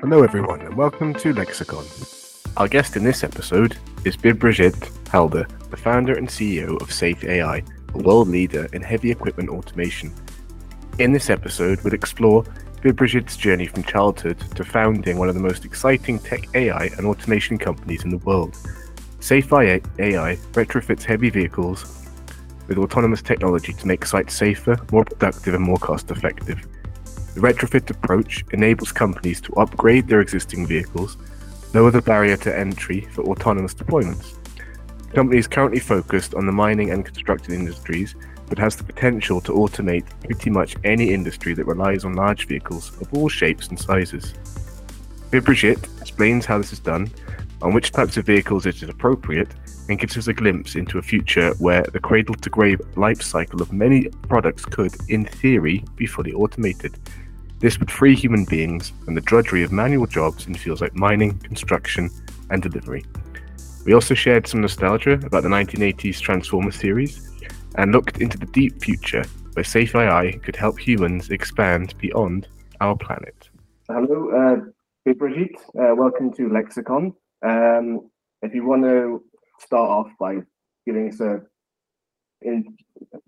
Hello, everyone, and welcome to Lexicon. Our guest in this episode is Bibhrajit Halder, the founder and CEO of SafeAI, a world leader in heavy equipment automation. In this episode, we'll explore Bibhrajit's journey from childhood to founding one of the most exciting tech AI and automation companies in the world. SafeAI retrofits heavy vehicles with autonomous technology to make sites safer, more productive, and more cost effective. The retrofit approach enables companies to upgrade their existing vehicles, lower the barrier to entry for autonomous deployments. The company is currently focused on the mining and construction industries, but has the potential to automate pretty much any industry that relies on large vehicles of all shapes and sizes. Birgit explains how this is done, on which types of vehicles it is appropriate, and gives us a glimpse into a future where the cradle to grave life cycle of many products could, in theory, be fully automated. This would free human beings from the drudgery of manual jobs in fields like mining, construction, and delivery. We also shared some nostalgia about the 1980s Transformer series and looked into the deep future where SafeAI could help humans expand beyond our planet. Hello, uh, Birgit. Uh, welcome to Lexicon. Um, if you want to start off by giving us a in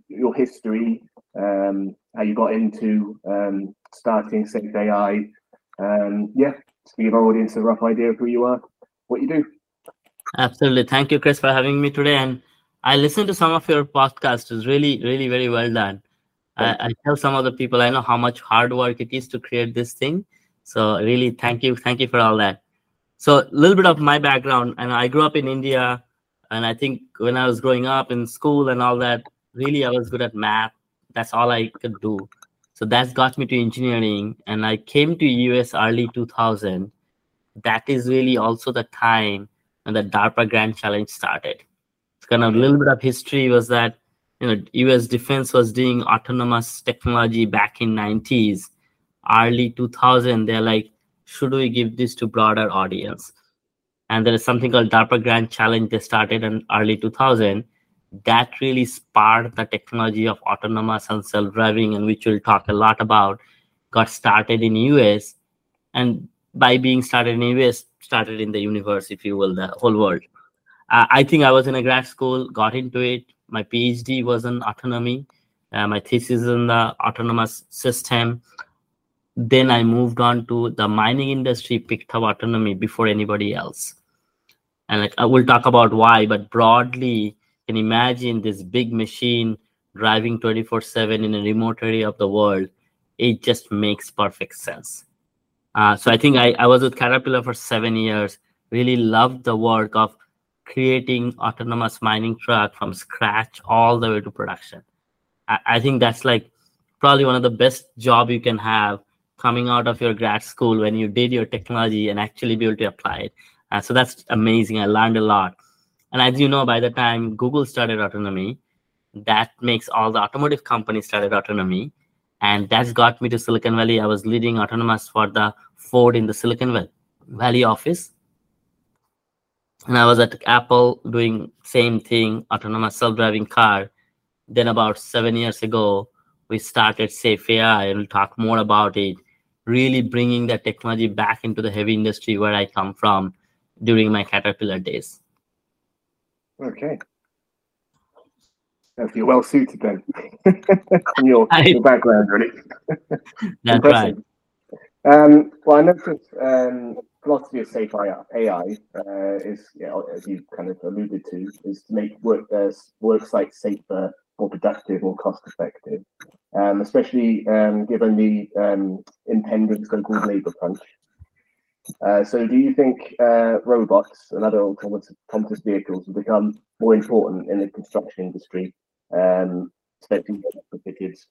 your history, um, how you got into um, starting SafeAI. Um, yeah, to give our audience a rough idea of who you are, what you do. Absolutely. Thank you, Chris, for having me today. And I listened to some of your podcasts. It's really, really, very well done. I, I, tell some of the people I know how much hard work it is to create this thing. So really, thank you, thank you for all that. So a little bit of my background, and I grew up in India, and I think when I was growing up in school and all that, really I was good at math. That's all I could do. So that's got me to engineering, and I came to US early 2000. That is really also the time when the DARPA Grand Challenge started. It's kind of a little bit of history was that you know US defense was doing autonomous technology back in 90s, early 2000. They're like, should we give this to broader audience? And there is something called DARPA Grand Challenge they started in early 2000 that really sparked the technology of autonomous and self-driving and which we'll talk a lot about got started in us and by being started in us started in the universe if you will the whole world. Uh, i think i was in a grad school got into it. My phd was in autonomy. Uh, my thesis in the autonomous system. Then i moved on to the mining industry picked up autonomy before anybody else. And like i will talk about why but broadly can imagine this big machine driving 24 7 in a remote area of the world, it just makes perfect sense. Uh, so I think I, I was with Caterpillar for seven years, really loved the work of creating autonomous mining truck from scratch all the way to production. I, I think that's like probably one of the best job you can have coming out of your grad school when you did your technology and actually be able to apply it. Uh, so that's amazing. I learned a lot. And as you know, by the time Google started autonomy, that makes all the automotive companies started autonomy. And that's got me to Silicon Valley. I was leading autonomous for the Ford in the Silicon Valley office. And I was at Apple doing same thing, autonomous self-driving car. Then about seven years ago, we started SafeAI, and we'll talk more about it. Really bringing that technology back into the heavy industry where I come from during my Caterpillar days. Okay. That's you're well suited then. Your, I, your background, really. That's right. Um, well, I noticed um, philosophy of SafeAI uh, is, you know, as you kind of alluded to, is to make work uh, work sites safer, more productive, more cost effective. Um, especially um, given the um, impending so-called labour crunch uh, so, do you think uh, robots and other autonomous, vehicles will become more important in the construction industry, um, especially for kids,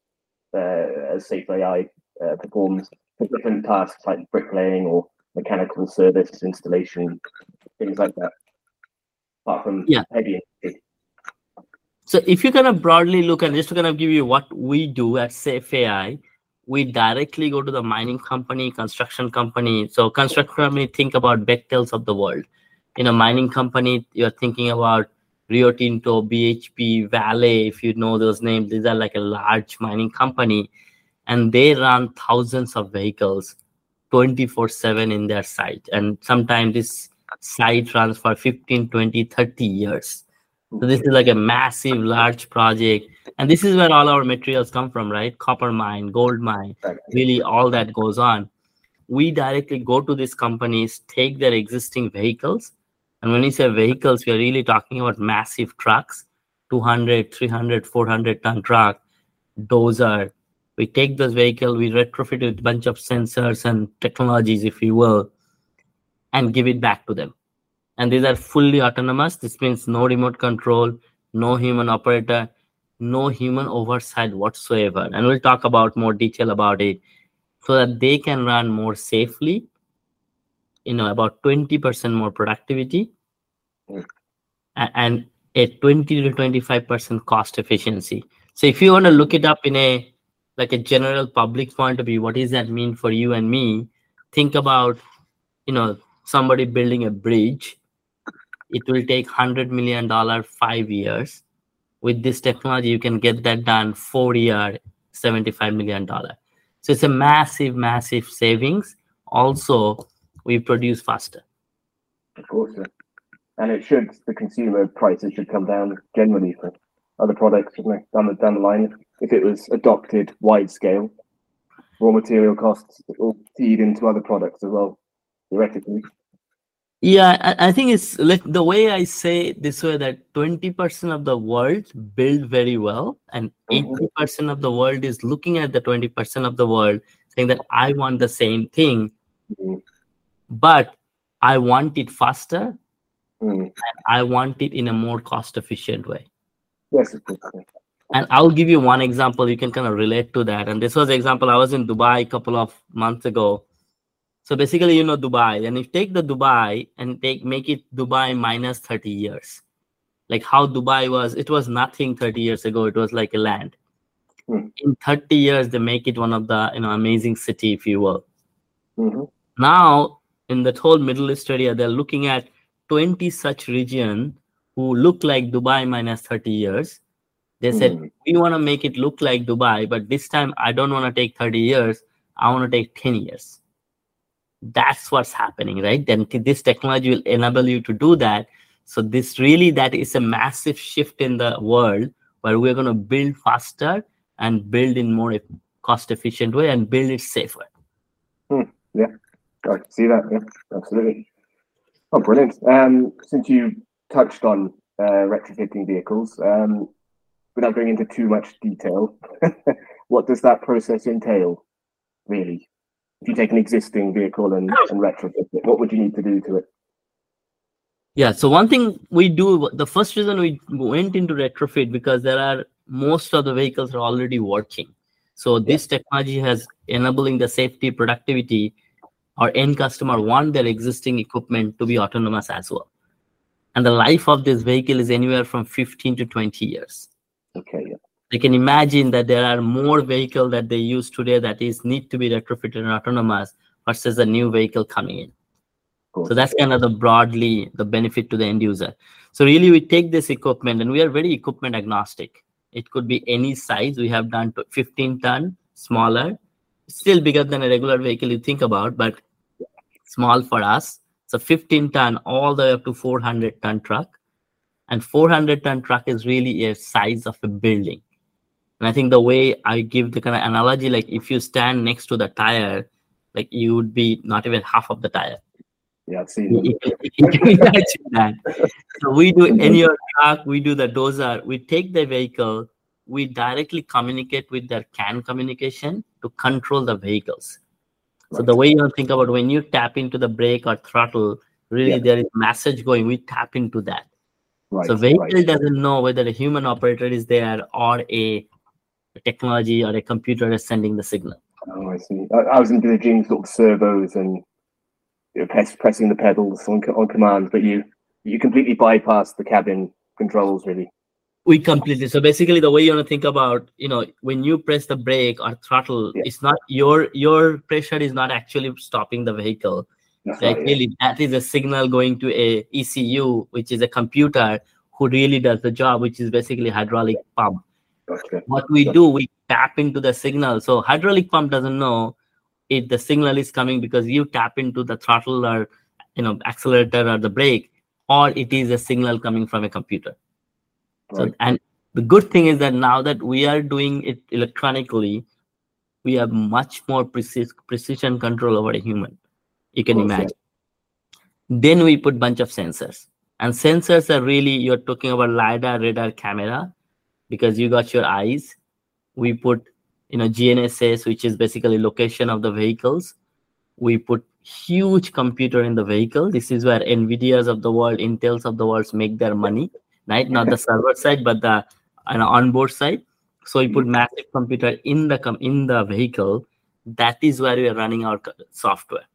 uh, as SafeAI uh, performs for different tasks like bricklaying or mechanical service installation, things like that, apart from yeah. heavy industry? So, if you kind of broadly look and just to kind of give you what we do at SafeAI, we directly go to the mining company, construction company. So construction company think about Bechtels of the world. In a mining company, you're thinking about Rio Tinto, BHP, Vale, if you know those names, these are like a large mining company. And they run thousands of vehicles 24 7 in their site and sometimes this site runs for 15 20 30 years so this is like a massive large project. And this is where all our materials come from right? Copper mine gold mine really all that goes on. We directly go to these companies take their existing vehicles. And when we say vehicles we are really talking about massive trucks 200 300 400 ton truck dozer. We take this vehicle, we retrofit it with a bunch of sensors and technologies, if you will, and give it back to them. And these are fully autonomous. This means no remote control, no human operator, no human oversight whatsoever. And we'll talk about more detail about it so that they can run more safely, you know, about 20% more productivity mm. and a 20 to 25% cost efficiency. So if you want to look it up in a like a general public point of view what does that mean for you and me think about you know somebody building a bridge it will take 100 million dollar 5 years. With this technology you can get that done 40 year 75 million dollar. So it's a massive massive savings. Also we produce faster. Of course and it should the consumer prices should come down generally for other products down the down the line if it was adopted wide scale. Raw material costs will feed into other products as well, theoretically. Yeah, I, I think it's like the way I say this way that 20% of the world build very well, and 80% mm-hmm. of the world is looking at the 20% of the world saying that I want the same thing, mm-hmm. but I want it faster mm-hmm. and I want it in a more cost efficient way. Yes, and I'll give you one example. You can kind of relate to that. And this was example. I was in Dubai a couple of months ago. So basically, you know Dubai, and if you take the Dubai and take make it Dubai minus 30 years, like how Dubai was, it was nothing 30 years ago. It was like a land. Hmm. In 30 years, they make it one of the you know amazing city, if you will. Mm-hmm. Now, in the whole Middle East area, they're looking at 20 such region who look like Dubai minus 30 years they said, mm. we want to make it look like Dubai, but this time I don't want to take 30 years. I want to take 10 years. That's what's happening, right? Then this technology will enable you to do that. So this really, that is a massive shift in the world where we're going to build faster and build in more cost efficient way and build it safer. Hmm. Yeah, I see that. Yeah, absolutely. Oh, brilliant. Um, since you touched on uh, retrofitting vehicles, um, without going into too much detail, what does that process entail, really? If you take an existing vehicle and, oh. and retrofit it, what would you need to do to it? Yeah, so one thing we do, the first reason we went into retrofit because there are most of the vehicles are already working. So this technology has enabling the safety, productivity. Our end customer want their existing equipment to be autonomous as well. And the life of this vehicle is anywhere from 15 to 20 years. Okay. They can imagine that there are more vehicle that they use today that is need to be retrofitted and autonomous versus a new vehicle coming in. So that's kind of the broadly the benefit to the end user. So really, we take this equipment and we are very equipment agnostic. It could be any size. We have done 15 ton, smaller, still bigger than a regular vehicle you think about, but small for us. So 15 ton all the way up to 400 ton truck and 400 ton truck is really a size of a building and i think the way i give the kind of analogy like if you stand next to the tire like you would be not even half of the tire. Yeah see that. so we do any truck we do the dozer we take the vehicle we directly communicate with their CAN communication to control the vehicles. So the way you think about when you tap into the brake or throttle really yeah. there is message going we tap into that. Right, so vehicle right. doesn't know whether a human operator is there or a, a technology or a computer is sending the signal. Oh, I see. I, I was envisaging sort of servos and you know, press, pressing the pedals on, on command, but you you completely bypass the cabin controls, really. We completely. So basically, the way you want to think about, you know, when you press the brake or throttle, yeah. it's not your your pressure is not actually stopping the vehicle like really that is a signal going to a ECU, which is a computer who really does the job, which is basically hydraulic pump. What we do, we tap into the signal. So hydraulic pump doesn't know if the signal is coming because you tap into the throttle or you know accelerator or the brake or it is a signal coming from a computer. Right. so and the good thing is that now that we are doing it electronically we have much more precis- precision control over a human. You can imagine. Then we put bunch of sensors. And sensors are really you're talking about lidar radar camera because you got your eyes we put you know gnss which is basically location of the vehicles. We put huge computer in the vehicle. This is where nvidias of the world intels of the world make their money right? Not the server side but the know, onboard side. So we put massive computer in the com- in the vehicle. That is where we are running our software.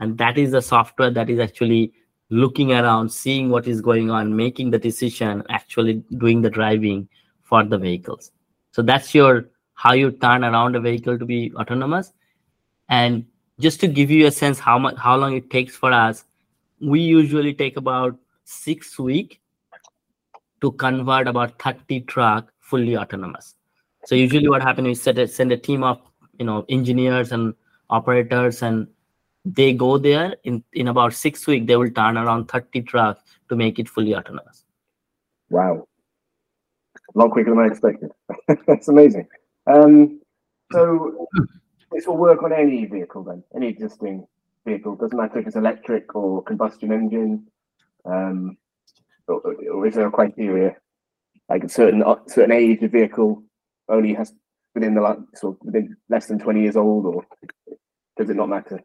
And that is the software that is actually looking around seeing what is going on making the decision actually doing the driving for the vehicles. So that's your how you turn around a vehicle to be autonomous. And just to give you a sense how much how long it takes for us we usually take about six weeks to convert about 30 truck fully autonomous. So usually what happens is set a, send a team of you know engineers and operators and they go there in in about six weeks they will turn around 30 trucks to make it fully autonomous. Wow. A lot quicker than i expected. That's amazing. Um, so this will work on any vehicle then? Any existing vehicle? Doesn't matter if it's electric or combustion engine um, or, or is there a criteria? Like a certain uh, certain age of vehicle only has within the like sort of within less than 20 years old or does it not matter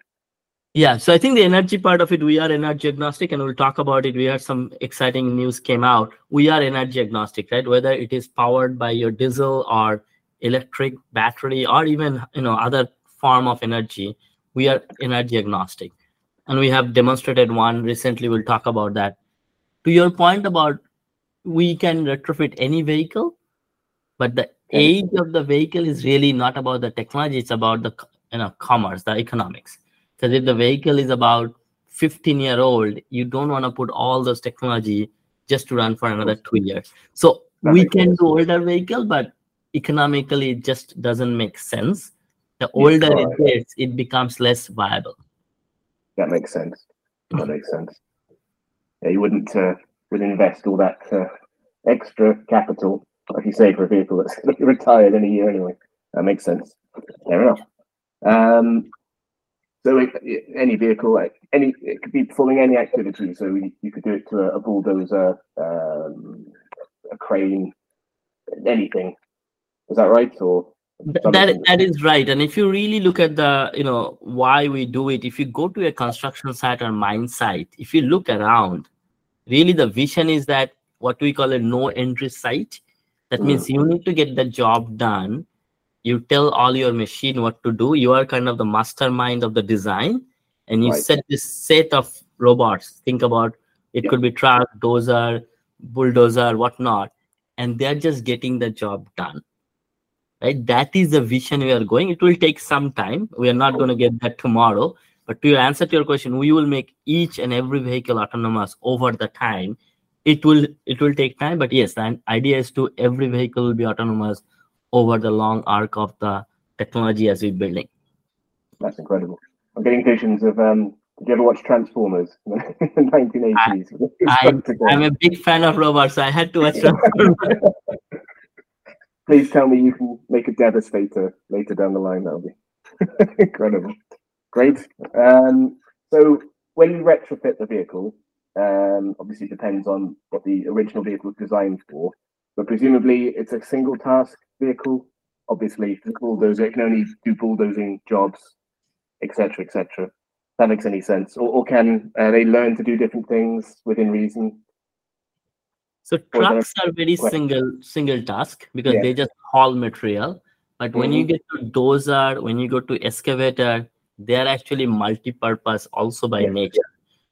yeah, so I think the energy part of it, we are energy agnostic, and we'll talk about it. We had some exciting news came out. We are energy agnostic, right? Whether it is powered by your diesel or electric battery or even you know other form of energy, we are energy agnostic, and we have demonstrated one recently. We'll talk about that. To your point about we can retrofit any vehicle, but the age of the vehicle is really not about the technology; it's about the you know commerce, the economics because if the vehicle is about 15 year old, you don't want to put all those technology just to run for another two years. So that we can sense. do older vehicle, but economically it just doesn't make sense. The older yeah, it gets, it becomes less viable. That makes sense. That makes sense. Yeah, you wouldn't uh, would invest all that uh, extra capital, like you say, for a vehicle that's going to be retired in a year anyway. That makes sense. Fair enough. Um, so it, any vehicle, any it could be performing any activity. So you, you could do it to a, a bulldozer, um, a crane, anything. Is that right? Or that that is right. And if you really look at the you know why we do it, if you go to a construction site or mine site, if you look around, really the vision is that what we call a no entry site. That mm. means you need to get the job done you tell all your machine what to do you are kind of the mastermind of the design and you right. set this set of robots. Think about it yeah. could be truck dozer bulldozer whatnot and they're just getting the job done. Right? That is the vision we are going. It will take some time. We are not going to get that tomorrow. But to answer to your question we will make each and every vehicle autonomous over the time. It will it will take time but yes the idea is to every vehicle will be autonomous over the long arc of the technology as we're building. That's incredible. I'm getting visions of um did you ever watch Transformers in the 1980s? I, am a big fan of robots. So I had to watch Transformers. Please tell me you can make a devastator later down the line. That'll be incredible. Great. Um, so when you retrofit the vehicle, um, obviously it depends on what the original vehicle was designed for, but presumably it's a single task vehicle. Obviously, the bulldozer it can only do bulldozing jobs, etc., etc. That makes any sense? Or, or can uh, they learn to do different things within reason? So trucks are very single single task because yeah. they just haul material. But mm-hmm. when you mm-hmm. get to dozer, when you go to excavator, they are actually multi-purpose also by yeah. nature.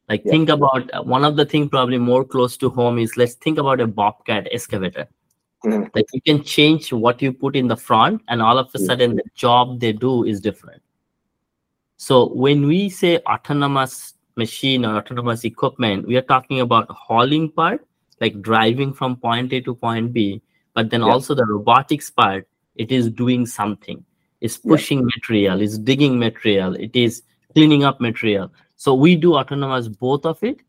Like yeah. think about uh, one of the thing probably more close to home is let's think about a bobcat excavator. Mm. Like you can change what you put in the front, and all of a sudden the job they do is different. So when we say autonomous machine or autonomous equipment, we are talking about hauling part, like driving from point A to point B, but then yeah. also the robotics part, it is doing something. It's pushing yeah. material, it's digging material, it is cleaning up material. So we do autonomous both of it.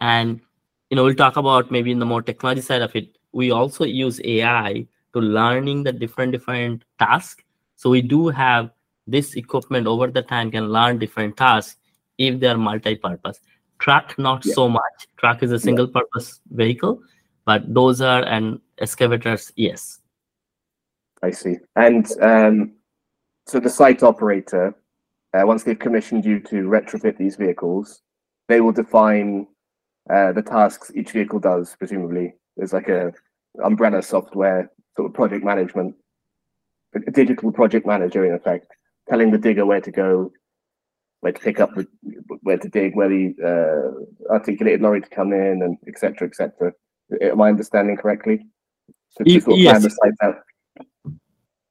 And you know, we'll talk about maybe in the more technology side of it. We also use AI to learning the different different tasks. So we do have this equipment over the time can learn different tasks if they are multi-purpose. Truck, not yeah. so much. Truck is a single purpose vehicle, but those are and excavators, yes. I see. And um, so the site operator, uh, once they've commissioned you to retrofit these vehicles, they will define uh, the tasks each vehicle does. Presumably, there's like a umbrella software sort of project management, a digital project manager in effect, telling the digger where to go, where to pick up, where to dig, where the uh, articulated lorry to come in, and etc. etc. Am I understanding correctly? So to sort of yes. plan the site out.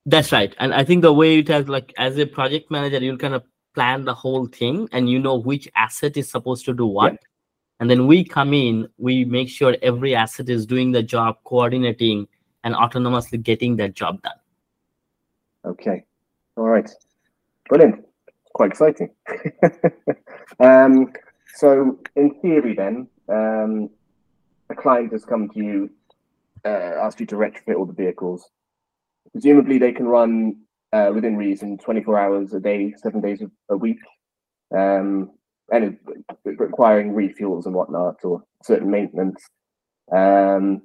That's right. And I think the way it has like as a project manager, you'll kind of plan the whole thing and you know which asset is supposed to do what. Yeah. And then we come in, we make sure every asset is doing the job, coordinating and autonomously getting that job done. Okay. All right. Brilliant. Quite exciting. um, so in theory then, um, a client has come to you, uh, asked you to retrofit all the vehicles presumably they can run uh, within reason 24 hours a day, seven days a, week, um, and requiring refuels and whatnot or certain maintenance um,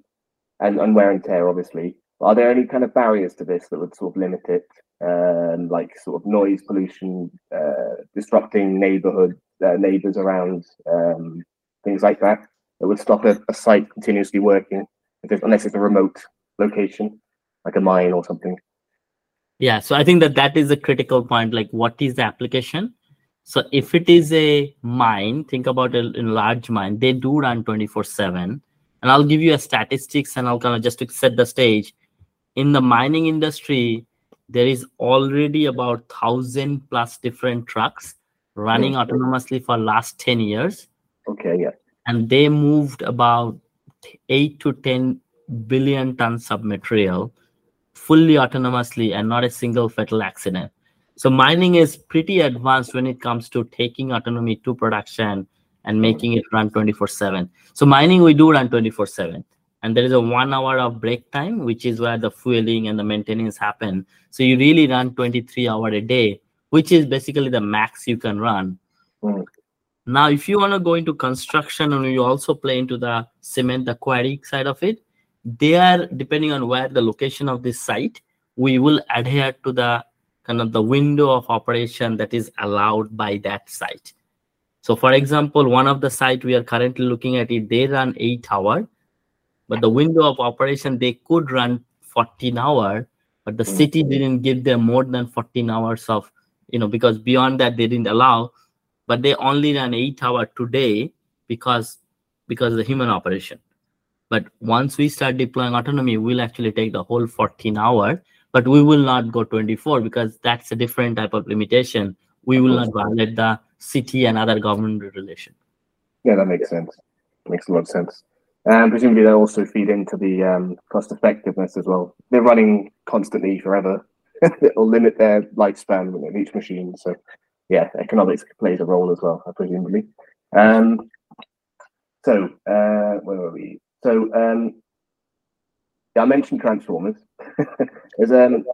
and, and wear and tear, obviously. Are there any kind of barriers to this that would sort of limit it, um, like sort of noise pollution, uh, disrupting neighborhood uh, neighbors around, um, things like that, that would stop a, a site continuously working if unless it's a remote location? like a mine or something yeah so i think that that is a critical point like what is the application so if it is a mine think about a, a large mine they do run 24 7 and i'll give you a statistics and i'll kind of just to set the stage. In the mining industry there is already about 1000 plus different trucks running autonomously for last 10 years. Okay yeah. And they moved about 8 to 10 billion tons of material fully autonomously and not a single fatal accident. So mining is pretty advanced when it comes to taking autonomy to production and making it run 24/7. So mining we do run 24/7, and there is a one hour of break time, which is where the fueling and the maintenance happen. So you really run 23 hour a day, which is basically the max you can run. Mm. Now, if you want to go into construction and you also play into the cement, the quarry side of it, there depending on where the location of this site we will adhere to the kind of the window of operation that is allowed by that site so for example one of the site we are currently looking at it they run 8 hour but the window of operation they could run 14 hour but the city mm-hmm. didn't give them more than 14 hours of you know because beyond that they didn't allow but they only run 8 hour today because because of the human operation but once we start deploying autonomy, we'll actually take the whole 14 hour, but we will not go 24 because that's a different type of limitation. We will not violate the city and other government regulation. Yeah, that makes sense. Makes a lot of sense. And presumably they also feed into the um, cost effectiveness as well. They're running constantly forever. It'll limit their lifespan of each machine. So yeah, economics plays a role as well, I presumably. Um, so uh, where were we? So um, I mentioned Transformers. There's um,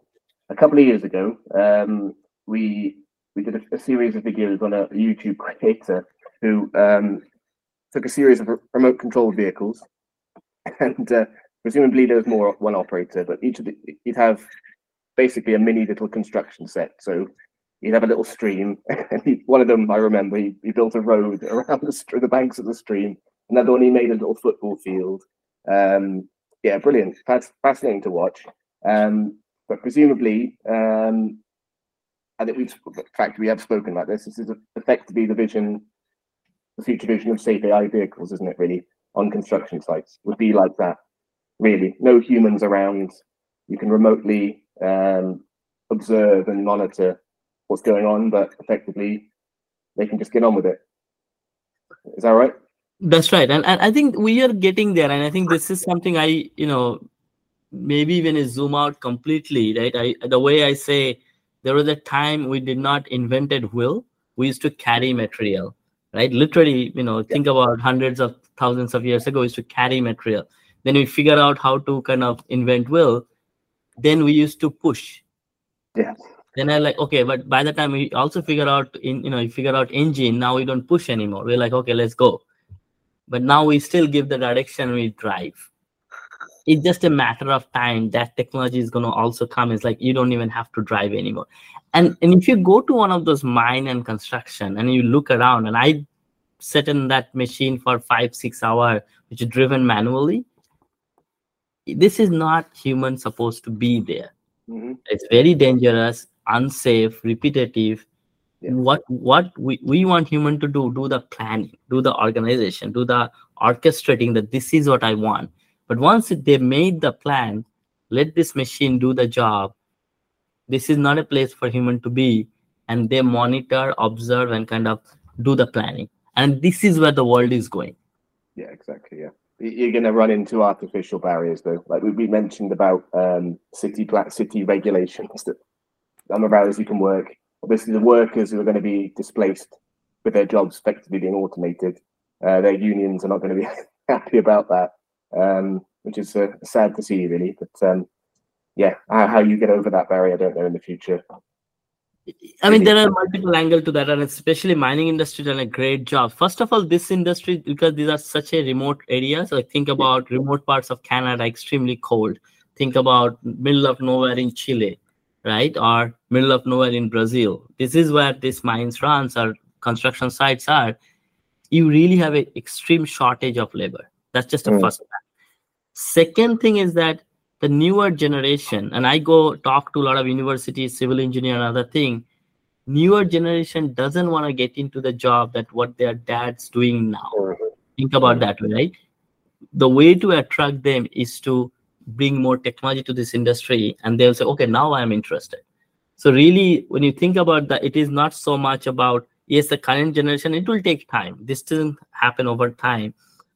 a couple of years ago, um, we we did a, a, series of videos on a YouTube creator who um, took a series of remote controlled vehicles, and uh, presumably there was more one operator, but each of the you'd have basically a mini little construction set. So you'd have a little stream, and he, one of them I remember he, he built a road around the, the banks of the stream Another one, he made a little football field. Um, yeah, brilliant. That's fascinating to watch. Um, but presumably, um, I think we've, in fact, we have spoken about this. This is effectively the vision, the future vision of SafeAI vehicles, isn't it? Really, on construction sites would be like that. Really, no humans around. You can remotely um, observe and monitor what's going on, but effectively, they can just get on with it. Is that right? That's right. And, and I think we are getting there. And I think this is something I, you know, maybe when I zoom out completely, right? I the way I say there was a time we did not invented will, We used to carry material, right? Literally, you know, think about hundreds of thousands of years ago, we used to carry material. Then we figure out how to kind of invent will. Then we used to push. Yeah. Then I like okay, but by the time we also figure out in you know you figure out engine, now we don't push anymore. We're like okay, let's go. But now we still give the direction we drive. It's just a matter of time. That technology is going to also come. It's like you don't even have to drive anymore. And and if you go to one of those mine and construction and you look around and i sit in that machine for five six hours which is driven manually this is not human supposed to be there. Mm-hmm. it's very dangerous unsafe repetitive Yeah. what what we, we want human to do do the planning do the organization do the orchestrating that this is what i want but once they made the plan, let this machine do the job. This is not a place for human to be. And they monitor, observe, and kind of do the planning. And this is where the world is going. Yeah, exactly. Yeah, you're going to run into artificial barriers, though. Like we, mentioned about um, city city regulations that some of hours you can work. Obviously, the workers who are going to be displaced with their jobs effectively being automated, uh, their unions are not going to be happy about that um, which is uh, sad to see, really. But um, yeah, how, how, you get over that barrier, I don't know in the future. I mean, there are multiple angles to that, and especially mining industry done a great job. First of all, this industry because these are such a remote areas. Like think about remote parts of Canada, extremely cold. Think about middle of nowhere in Chile, right, or middle of nowhere in Brazil. This is where these mines runs or construction sites are. You really have an extreme shortage of labor. That's just a mm. first Second thing is that the newer generation, and I go talk to a lot of universities, civil engineer, and other thing. Newer generation doesn't want to get into the job that what their dad's doing now. Mm-hmm. Think about that, right? The way to attract them is to bring more technology to this industry, and they'll say, "Okay, now I'm interested." So really, when you think about that, it is not so much about yes, the current generation. It will take time. This doesn't happen over time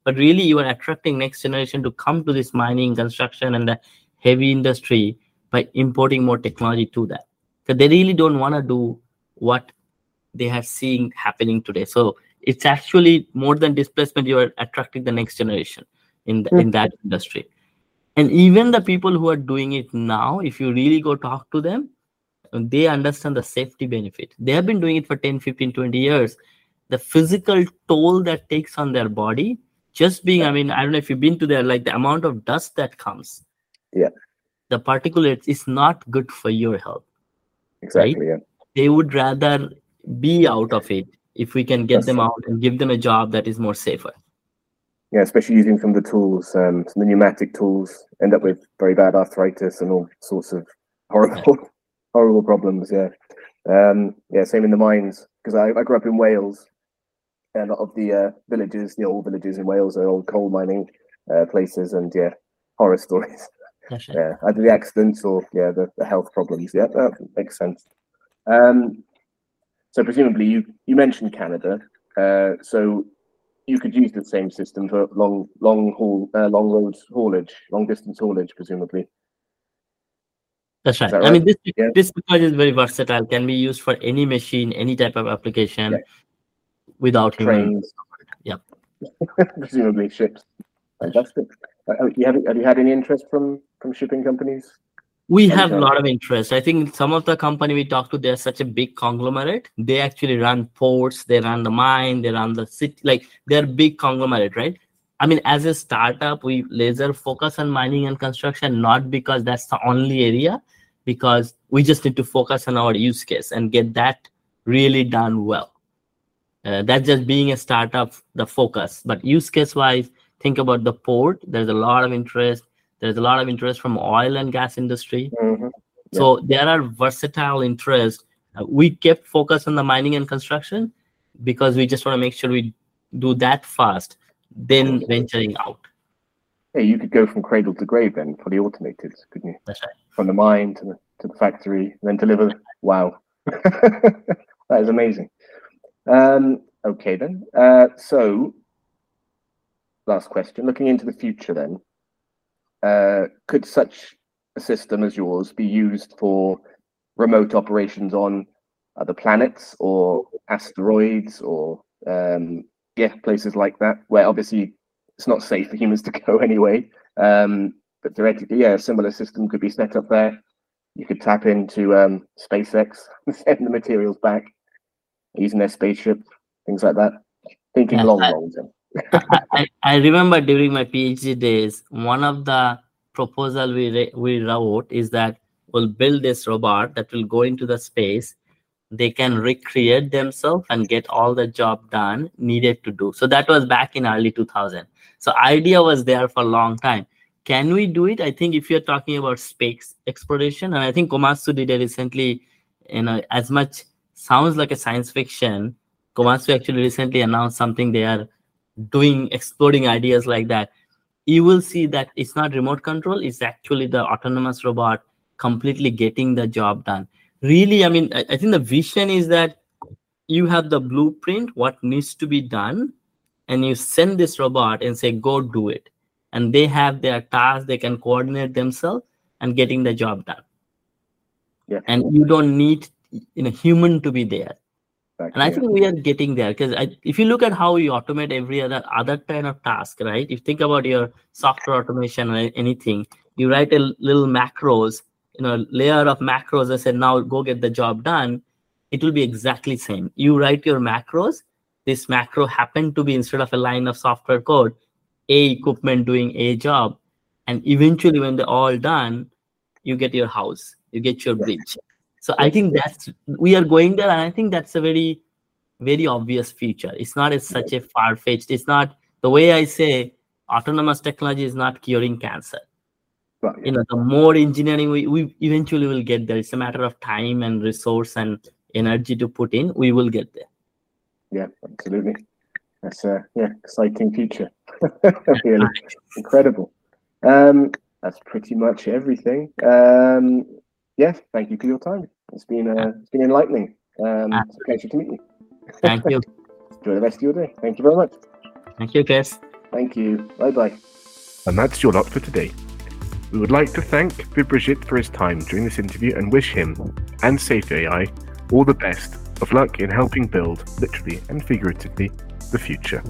but really you are attracting next generation to come to this mining construction and the heavy industry by importing more technology to that because they really don't want to do what they are seeing happening today so it's actually more than displacement you are attracting the next generation in the, mm-hmm. in that industry and even the people who are doing it now if you really go talk to them they understand the safety benefit. They have been doing it for 10 15 20 years. The physical toll that takes on their body just being i mean i don't know if you've been to there like the amount of dust that comes. Yeah. The particulates is not good for your health exactly right? yeah. They would rather be out of it if we can get That's them out and give them a job that is more safer yeah especially using some of the tools um some of the pneumatic tools end up with very bad arthritis and all sorts of horrible horrible problems yeah um yeah same in the mines because I, I grew up in wales and a lot of the uh, villages, the old villages in Wales, are old coal mining uh, places, and yeah, horror stories. yeah, either the accidents or yeah, the, the health problems. Yeah, that makes sense. Um, so presumably, you you mentioned Canada, uh, so you could use the same system for long long haul uh, long road haulage, long distance haulage, presumably. That's right. That right. I mean, this yeah. this because is very versatile. Can be used for any machine, any type of application. Yeah without trains. Yep. Presumably ships. Fantastic. Uh, have you, have, have you had any interest from from shipping companies? We have a lot of interest. I think some of the company we talk to, they're such a big conglomerate. They actually run ports, they run the mine, they run the city. Like they're big conglomerate, right? I mean, as a startup, we laser focus on mining and construction, not because that's the only area, because we just need to focus on our use case and get that really done well. Uh, that's just being a startup, the focus. But use case wise, think about the port. There's a lot of interest. There's a lot of interest from oil and gas industry. Mm-hmm. Yeah. So there are versatile interests. Uh, we kept focus on the mining and construction because we just want to make sure we do that fast, then venturing out. Yeah, you could go from cradle to grave then, for the automated, couldn't you? That's right. From the mine to the to the factory, then deliver. Wow, that is amazing. Um, okay, then. Uh, so, last question. Looking into the future, then, uh, could such a system as yours be used for remote operations on other planets or asteroids or um, yeah, places like that, where obviously it's not safe for humans to go anyway. Um, but theoretically, yeah, a similar system could be set up there. You could tap into um, SpaceX and send the materials back using their spaceship, things like that. Thinking long, I, long term. I, I remember during my PhD days, one of the proposal we we wrote is that we'll build this robot that will go into the space. They can recreate themselves and get all the job done needed to do. So that was back in early 2000 so idea was there for a long time. Can we do it? I think if you're talking about space exploration and i think komatsu did it recently you know as much sounds like a science fiction. Komatsu actually recently announced something they are doing exploring ideas like that you will see that it's not remote control it's actually the autonomous robot completely getting the job done. Really i mean I, I, think the vision is that you have the blueprint what needs to be done and you send this robot and say go do it. And they have their tasks they can coordinate themselves and getting the job done. Yeah. and you don't need you know human to be there and i think we are getting there because if you look at how you automate every other other kind of task right? If you think about your software automation or anything you write a little macros you know layer of macros I said now go get the job done it will be exactly same. You write your macros this macro happened to be instead of a line of software code a equipment doing a job and eventually when they're all done you get your house you get your bridge so i think that's we are going there and i think that's a very very obvious future it's not as such a far-fetched it's not the way i say autonomous technology is not curing cancer Right. You know, the more engineering we, we eventually will get there. It's a matter of time and resource and energy to put in. We will get there. Yeah, absolutely. That's a yeah, exciting future. really incredible. Um, that's pretty much everything. Um, yeah, thank you for your time. It's been uh, it's been enlightening. Um, it's a pleasure to meet you. Thank you. Enjoy the rest of your day. Thank you very much. Thank you, Chris. Thank you. Bye bye. And that's your lot for today. We would like to thank Bibhrajit for his time during this interview and wish him and SafeAI all the best of luck in helping build, literally and figuratively, the future.